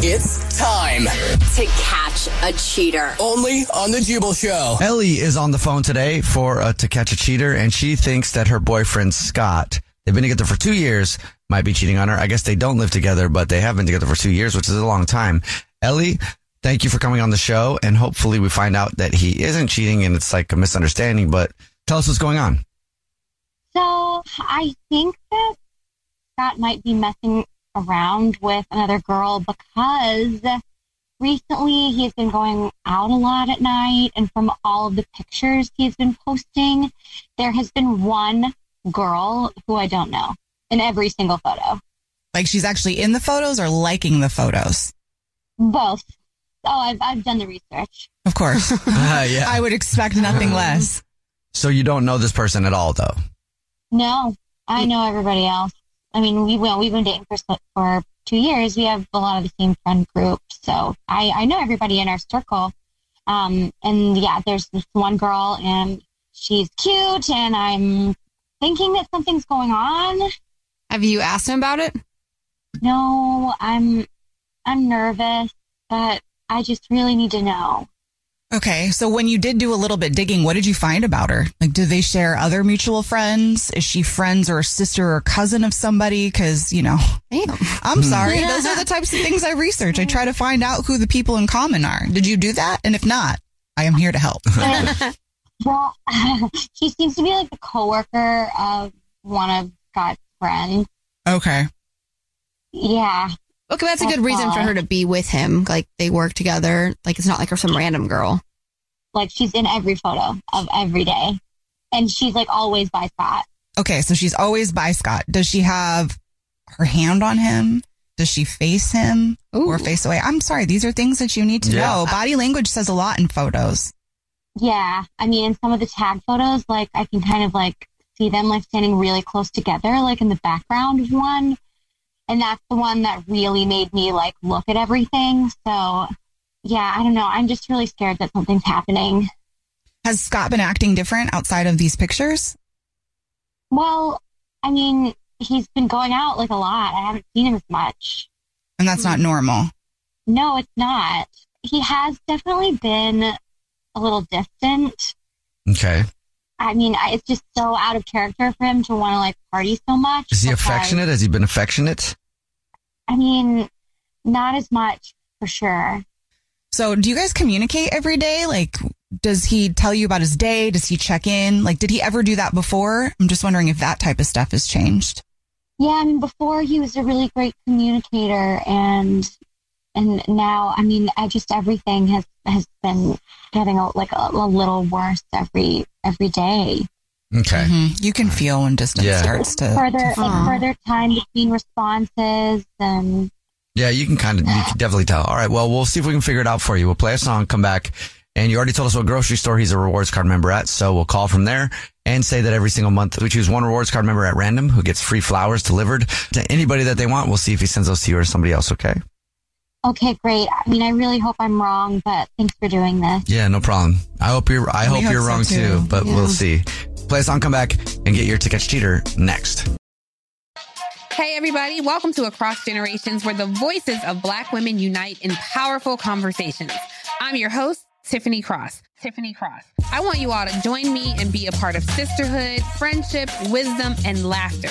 It's time to catch a cheater. Only on the Jubal Show. Ellie is on the phone today for uh, to catch a cheater, and she thinks that her boyfriend Scott, they've been together for two years, might be cheating on her. I guess they don't live together, but they have been together for two years, which is a long time. Ellie, thank you for coming on the show, and hopefully we find out that he isn't cheating and it's like a misunderstanding. But tell us what's going on. So I think that Scott might be messing around with another girl because recently he's been going out a lot at night and from all of the pictures he's been posting there has been one girl who i don't know in every single photo. Like she's actually in the photos or liking the photos? Both. Oh i've, I've done the research. Of course. Uh, yeah. I would expect nothing less. So you don't know this person at all though? No. I know everybody else I mean, we well, we've been dating for for two years. We have a lot of the same friend group, so I I know everybody in our circle. Um, and yeah, there's this one girl, and she's cute, and I'm thinking that something's going on. Have you asked him about it? No, I'm I'm nervous, but I just really need to know. Okay. So when you did do a little bit digging, what did you find about her? Like, do they share other mutual friends? Is she friends or a sister or cousin of somebody? Cause, you know, I'm hmm. sorry. Those are the types of things I research. I try to find out who the people in common are. Did you do that? And if not, I am here to help. well, she seems to be like the coworker of one of Scott's friends. Okay. Yeah. Okay, that's a good reason for her to be with him. Like they work together. Like it's not like her some random girl. Like she's in every photo of every day. And she's like always by Scott. Okay, so she's always by Scott. Does she have her hand on him? Does she face him Ooh. or face away? I'm sorry, these are things that you need to yeah. know. Body language says a lot in photos. Yeah. I mean, in some of the tag photos, like I can kind of like see them like standing really close together, like in the background of one and that's the one that really made me like look at everything. So, yeah, I don't know. I'm just really scared that something's happening. Has Scott been acting different outside of these pictures? Well, I mean, he's been going out like a lot. I haven't seen him as much. And that's not normal. No, it's not. He has definitely been a little distant. Okay. I mean, it's just so out of character for him to want to like party so much. Is he affectionate? Has he been affectionate? I mean, not as much for sure. So, do you guys communicate every day? Like, does he tell you about his day? Does he check in? Like, did he ever do that before? I'm just wondering if that type of stuff has changed. Yeah, I mean, before he was a really great communicator, and and now, I mean, I just everything has has been getting a, like a, a little worse every every day. Okay. Mm-hmm. You can feel when distance yeah. starts to further to like further time between responses and yeah, you can kind of you can definitely tell. All right, well, we'll see if we can figure it out for you. We'll play a song, come back, and you already told us what grocery store he's a rewards card member at, so we'll call from there and say that every single month we choose one rewards card member at random who gets free flowers delivered to anybody that they want. We'll see if he sends those to you or somebody else. Okay. Okay, great. I mean, I really hope I'm wrong, but thanks for doing this. Yeah, no problem. I hope you're. I hope hope you're so wrong too, too. but Yeah. we'll see. Play a song, come back, and get your to catch cheater next. Hey, everybody, welcome to Across Generations, where the voices of Black women unite in powerful conversations. I'm your host, Tiffany Cross. Tiffany Cross. I want you all to join me and be a part of sisterhood, friendship, wisdom, and laughter.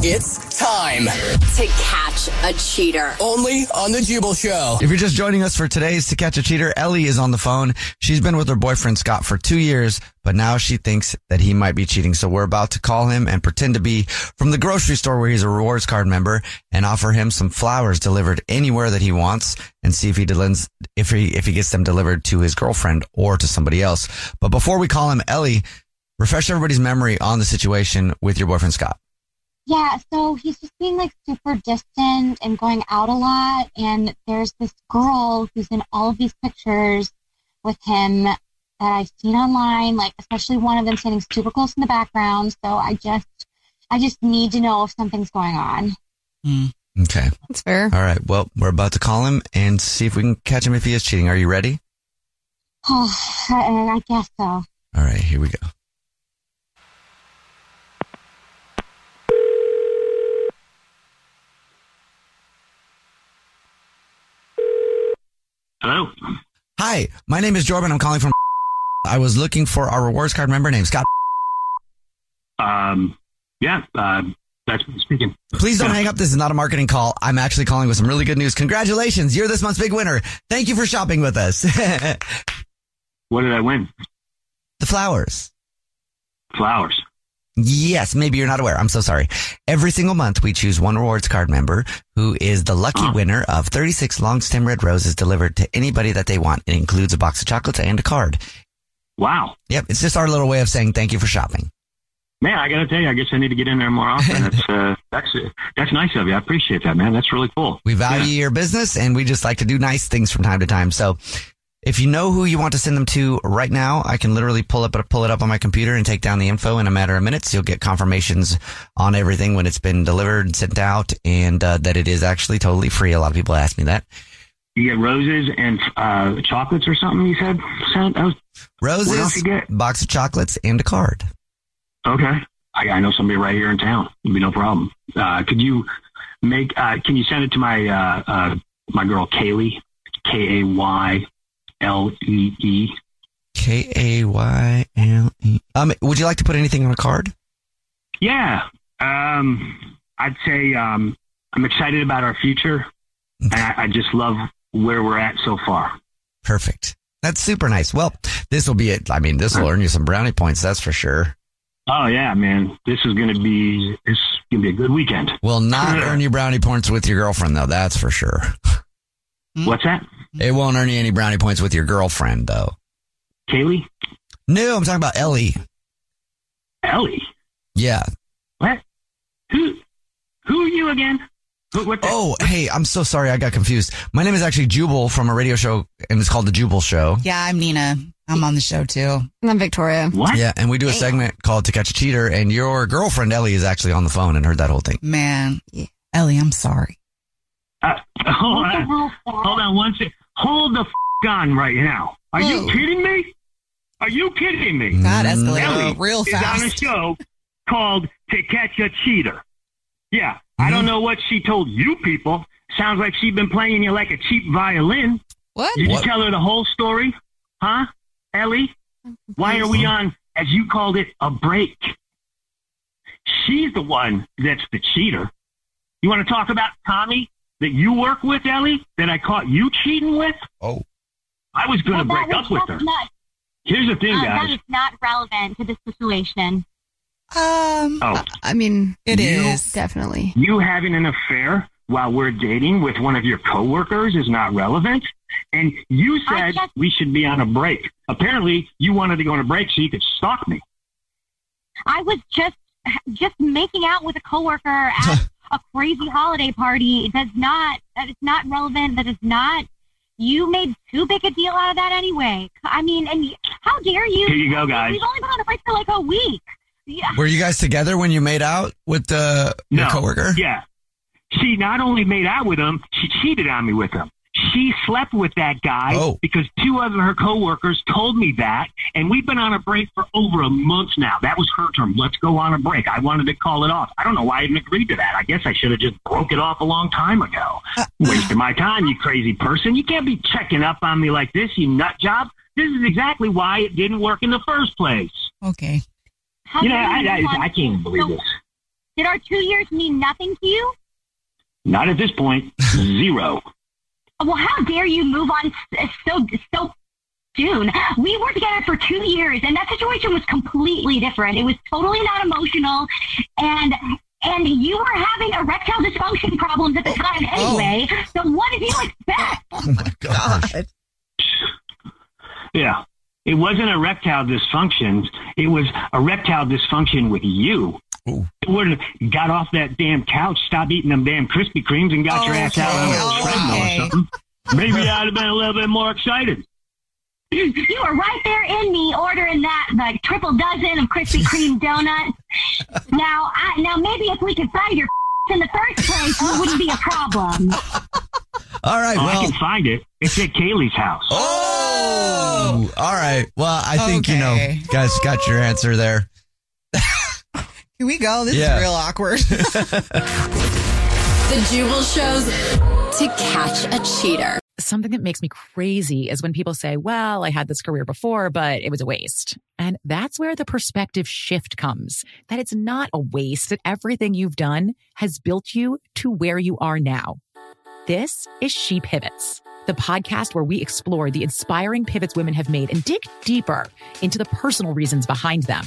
It's time to catch a cheater. only on the Jubal Show. If you're just joining us for today's To Catch a Cheater, Ellie is on the phone. She's been with her boyfriend Scott for two years, but now she thinks that he might be cheating. So we're about to call him and pretend to be from the grocery store where he's a rewards card member and offer him some flowers delivered anywhere that he wants and see if he delivers, if he, if he gets them delivered to his girlfriend or to somebody else. But before we call him, Ellie, refresh everybody's memory on the situation with your boyfriend Scott. Yeah, so he's just being like super distant and going out a lot. And there's this girl who's in all of these pictures with him that I've seen online, like especially one of them standing super close in the background. So I just, I just need to know if something's going on. Hmm. Okay. That's fair. All right. Well, we're about to call him and see if we can catch him if he is cheating. Are you ready? Oh, I, I guess so. All right. Here we go. Hello. Hi, my name is Jordan. I'm calling from. I was looking for our rewards card member named Scott. Um, yeah, uh, that's me speaking. Please don't hang up. This is not a marketing call. I'm actually calling with some really good news. Congratulations. You're this month's big winner. Thank you for shopping with us. What did I win? the flowers. Flowers. Yes, maybe you're not aware. I'm so sorry. Every single month, we choose one rewards card member who is the lucky winner of 36 long stem red roses delivered to anybody that they want. It includes a box of chocolates and a card. Wow. Yep. It's just our little way of saying thank you for shopping. man, I got to tell you, I guess I need to get in there more often. That's uh, that's that's nice of you. I appreciate that, man. That's really cool. We value your business and we just like to do nice things from time to time. So if you know who you want to send them to right now, I can literally pull up pull it up on my computer and take down the info in a matter of minutes. You'll get confirmations on everything when it's been delivered and sent out and uh, that it is actually totally free. A lot of people ask me that. You get roses and uh, chocolates or something. You said sent. Was, Roses, you get? box of chocolates, and a card. Okay. I, I know somebody right here in town. It'd be no problem. Uh, could you make? Uh, can you send it to my uh, uh, my girl Kaylee? K a y l e e. K A Y L E. Um, would you like to put anything on a card? Yeah. Um, I'd say um, I'm excited about our future, and I, I just love where we're at so far. Perfect. That's super nice. Well, this will be it. I mean, this will earn you some brownie points. That's for sure. Oh yeah, man. This is gonna be it's gonna be a good weekend. Will not earn you brownie points with your girlfriend, though. That's for sure. What's that? It won't earn you any brownie points with your girlfriend, though. Kaylee? No, I'm talking about Ellie. Ellie? Yeah. What? Who? Who are you again? What, what Oh, hey, I'm so sorry. I got confused. My name is actually Jubal from a radio show, and it's called The Jubal Show. Yeah, I'm Nina. I'm on the show too. And I'm Victoria. What? Yeah, and we do a segment called To Catch a Cheater, and your girlfriend Ellie is actually on the phone and heard that whole thing. Man, Ellie, I'm sorry. Uh, hold on. Hold on one second. Hold the f- on right now. Are you kidding me? Are you kidding me? God escalated Ellie real is on a show called To Catch a Cheater. Yeah, I don't mm-hmm. know what she told you people. Sounds like she's been playing you like a cheap violin. What? Did What? you tell her the whole story? Huh, Ellie? Why are we on, as you called it, a break? She's the one that's the cheater. You want to talk about Tommy that you work with, Ellie, that I caught you cheating with? Oh. I was going to Well, break was- up with her. Not, Here's the thing, uh, that guys. is not relevant to this situation. Um, Oh, I mean, it You- is. definitely. you having an affair while we're dating with one of your coworkers is not relevant. And you said just- we should be on a break. Apparently, you wanted to go on a break so you could stalk me. I was just just making out with a coworker at a crazy holiday party. Does not that is not relevant. That is not. You made too big a deal out of that anyway. I mean, and how dare you? Here you go, guys. We've only been on a break for like a week. Yeah. Were you guys together when you made out with your No. coworker? Yeah. She not only made out with him, she cheated on me with him. She slept with that guy Oh. because two of her coworkers told me that, and we've been on a break for over a month now. That was her term. Let's go on a break. I wanted to call it off. I don't know why I even agreed to that. I guess I should have just broke it off a long time ago. Uh, uh. Wasting my time, you crazy person. You can't be checking up on me like this, you nut job. This is exactly why it didn't work in the first place. Okay. How You know, dare I, I, want- I can't even believe So, this. Did our two years mean nothing to you? Not at this point. Zero. Well, how dare you move on so so soon? We were together for two years, and that situation was completely different. It was totally not emotional, and and you were having erectile dysfunction problems at the oh, time oh. anyway. So what did you oh, expect? Oh my god! Yeah. It wasn't erectile dysfunction. It was erectile dysfunction with you. Ooh. It would have got off that damn couch, stopped eating them damn Krispy Kremes, and got your ass out on Okay, a treadmill okay. or something. Maybe I'd have been a little bit more excited. You were right there in me ordering that like triple dozen of Krispy Kreme donuts. Now, I, now maybe if we could find your in the first place, it wouldn't be a problem. All right. Oh, I can find it. It's at Kaylee's house. Oh. All right. Well, I think you know, guys got your answer there. Here we go. This Yeah. is real awkward. The Jubal shows to catch a cheater. Something that makes me crazy is when people say, well, I had this career before, but it was a waste. And that's where the perspective shift comes that it's not a waste, that everything you've done has built you to where you are now. This is She Pivots, the podcast where we explore the inspiring pivots women have made and dig deeper into the personal reasons behind them.